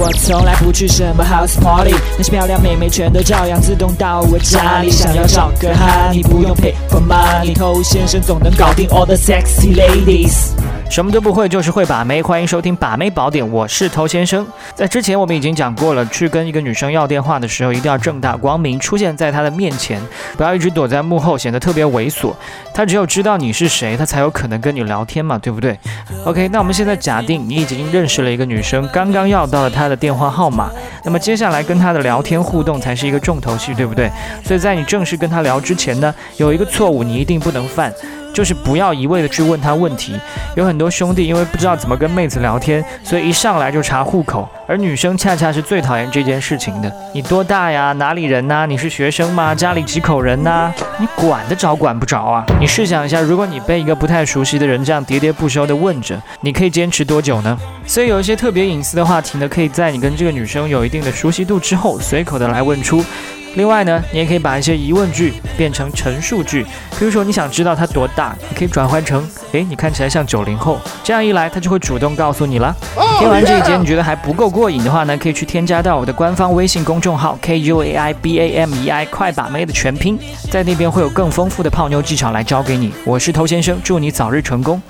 我从来不去什么 house party，那些漂亮妹妹全都照样自动到我家里。想要找个哈，你不用 pay for money，偷先生总能搞定 all the sexy ladies。什么都不会，就是会把妹。欢迎收听把妹宝典，我是头先生。在之前我们已经讲过了，去跟一个女生要电话的时候，一定要正大光明出现在她的面前，不要一直躲在幕后，显得特别猥琐。她只有知道你是谁，她才有可能跟你聊天嘛，对不对？OK，那我们现在假定你已经认识了一个女生，刚刚要到了她的电话号码，那么接下来跟她的聊天互动才是一个重头戏，对不对？所以在你正式跟她聊之前呢，有一个错误你一定不能犯。就是不要一味的去问他问题，有很多兄弟因为不知道怎么跟妹子聊天，所以一上来就查户口，而女生恰恰是最讨厌这件事情的。你多大呀？哪里人呐？你是学生吗？家里几口人呐？你管得着管不着啊？你试想一下，如果你被一个不太熟悉的人这样喋喋不休的问着，你可以坚持多久呢？所以有一些特别隐私的话题呢，可以在你跟这个女生有一定的熟悉度之后，随口的来问出。另外呢，你也可以把一些疑问句变成陈述句，比如说你想知道他多大，你可以转换成，诶，你看起来像九零后，这样一来他就会主动告诉你了。听完这一节你觉得还不够过瘾的话呢，可以去添加到我的官方微信公众号 K U A I B A M E I 快把妹的全拼，在那边会有更丰富的泡妞技巧来教给你。我是头先生，祝你早日成功。